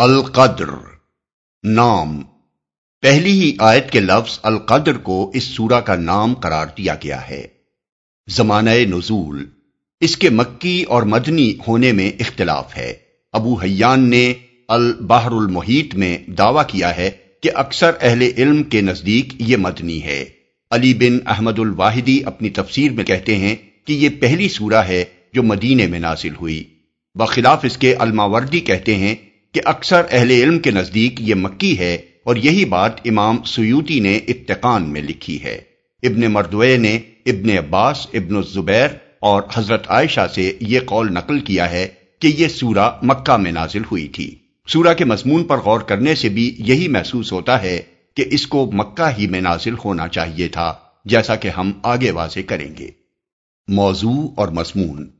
القدر، نام۔ پہلی ہی آیت کے لفظ القدر کو اس سورہ کا نام قرار دیا گیا ہے۔ زمانہ نزول۔ اس کے مکی اور مدنی ہونے میں اختلاف ہے۔ ابو حیان نے البحر المحیط میں دعویٰ کیا ہے کہ اکثر اہل علم کے نزدیک یہ مدنی ہے۔ علی بن احمد الواحدی اپنی تفسیر میں کہتے ہیں کہ یہ پہلی سورہ ہے جو مدینے میں نازل ہوئی۔ بخلاف اس کے الماوردی کہتے ہیں کہ اکثر اہل علم کے نزدیک یہ مکی ہے اور یہی بات امام سیوتی نے اتقان میں لکھی ہے۔ ابن مردوے نے ابن عباس، ابن الزبیر اور حضرت عائشہ سے یہ قول نقل کیا ہے کہ یہ سورہ مکہ میں نازل ہوئی تھی۔ سورہ کے مضمون پر غور کرنے سے بھی یہی محسوس ہوتا ہے کہ اس کو مکہ ہی میں نازل ہونا چاہیے تھا، جیسا کہ ہم آگے واضح کریں گے۔ موضوع اور مضمون۔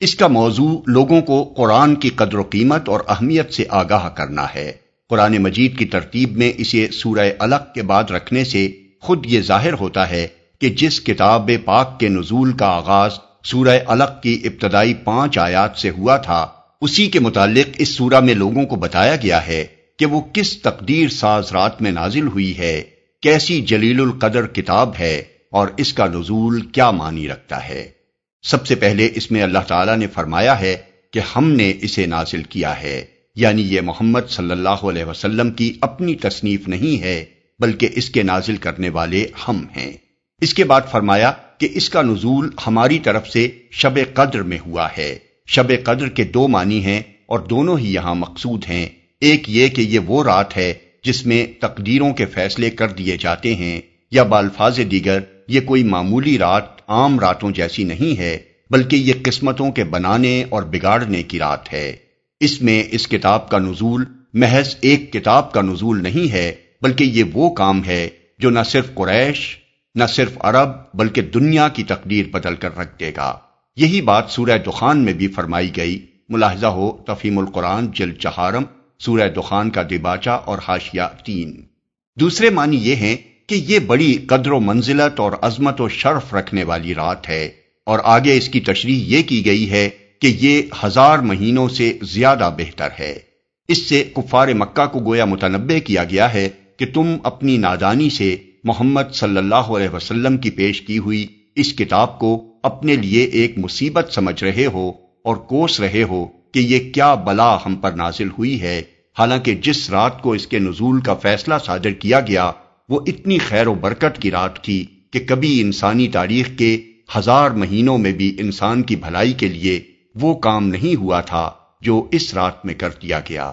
اس کا موضوع لوگوں کو قرآن کی قدر و قیمت اور اہمیت سے آگاہ کرنا ہے۔ قرآن مجید کی ترتیب میں اسے سورہ الگ کے بعد رکھنے سے خود یہ ظاہر ہوتا ہے کہ جس کتاب پاک کے نزول کا آغاز سورہ الگ کی ابتدائی پانچ آیات سے ہوا تھا، اسی کے متعلق اس سورہ میں لوگوں کو بتایا گیا ہے کہ وہ کس تقدیر ساز رات میں نازل ہوئی ہے، کیسی جلیل القدر کتاب ہے اور اس کا نزول کیا معنی رکھتا ہے۔ سب سے پہلے اس میں اللہ تعالیٰ نے فرمایا ہے کہ ہم نے اسے نازل کیا ہے یعنی یہ محمد صلی اللہ علیہ وسلم کی اپنی تصنیف نہیں ہے، بلکہ اس کے نازل کرنے والے ہم ہیں۔ اس کے بعد فرمایا کہ اس کا نزول ہماری طرف سے شب قدر میں ہوا ہے۔ شب قدر کے دو معنی ہیں اور دونوں ہی یہاں مقصود ہیں۔ ایک یہ کہ یہ وہ رات ہے جس میں تقدیروں کے فیصلے کر دیے جاتے ہیں یا بالفاظ دیگر یہ کوئی معمولی رات عام راتوں جیسی نہیں ہے، بلکہ یہ قسمتوں کے بنانے اور بگاڑنے کی رات ہے۔ اس میں اس کتاب کا نزول محض ایک کتاب کا نزول نہیں ہے، بلکہ یہ وہ کام ہے جو نہ صرف قریش، نہ صرف عرب، بلکہ دنیا کی تقدیر بدل کر رکھ دے گا۔ یہی بات سورہ دخان میں بھی فرمائی گئی۔ ملاحظہ ہو تفیم القرآن جل چہارم، سورہ دخان کا دباچا اور حاشیہ تین۔ دوسرے معنی یہ ہیں کہ یہ بڑی قدر و منزلت اور عظمت و شرف رکھنے والی رات ہے اور آگے اس کی تشریح یہ کی گئی ہے کہ یہ ہزار مہینوں سے زیادہ بہتر ہے۔ اس سے کفار مکہ کو گویا متنبع کیا گیا ہے کہ تم اپنی نادانی سے محمد صلی اللہ علیہ وسلم کی پیش کی ہوئی اس کتاب کو اپنے لیے ایک مصیبت سمجھ رہے ہو اور کوس رہے ہو کہ یہ کیا بلا ہم پر نازل ہوئی ہے۔ حالانکہ جس رات کو اس کے نزول کا فیصلہ صادر کیا گیا وہ اتنی خیر و برکت کی رات تھی کہ کبھی انسانی تاریخ کے ہزار مہینوں میں بھی انسان کی بھلائی کے لیے وہ کام نہیں ہوا تھا جو اس رات میں کر دیا گیا۔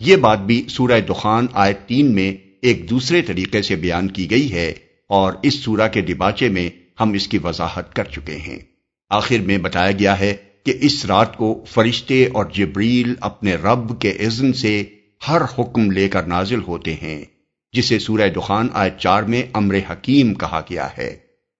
یہ بات بھی سورہ دخان آیت تین میں ایک دوسرے طریقے سے بیان کی گئی ہے اور اس سورہ کے ڈباچے میں ہم اس کی وضاحت کر چکے ہیں۔ آخر میں بتایا گیا ہے کہ اس رات کو فرشتے اور جبریل اپنے رب کے اذن سے ہر حکم لے کر نازل ہوتے ہیں۔ جسے سورہ دخان آئے چار میں امر حکیم کہا گیا ہے۔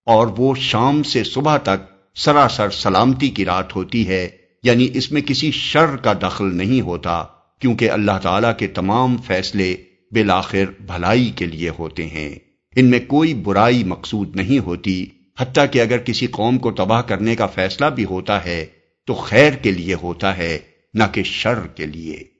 اور وہ شام سے صبح تک سراسر سلامتی کی رات ہوتی ہے یعنی اس میں کسی شر کا دخل نہیں ہوتا، کیونکہ اللہ تعالی کے تمام فیصلے بالآخر بھلائی کے لیے ہوتے ہیں۔ ان میں کوئی برائی مقصود نہیں ہوتی، حتیٰ کہ اگر کسی قوم کو تباہ کرنے کا فیصلہ بھی ہوتا ہے، تو خیر کے لیے ہوتا ہے، نہ کہ شر کے لیے۔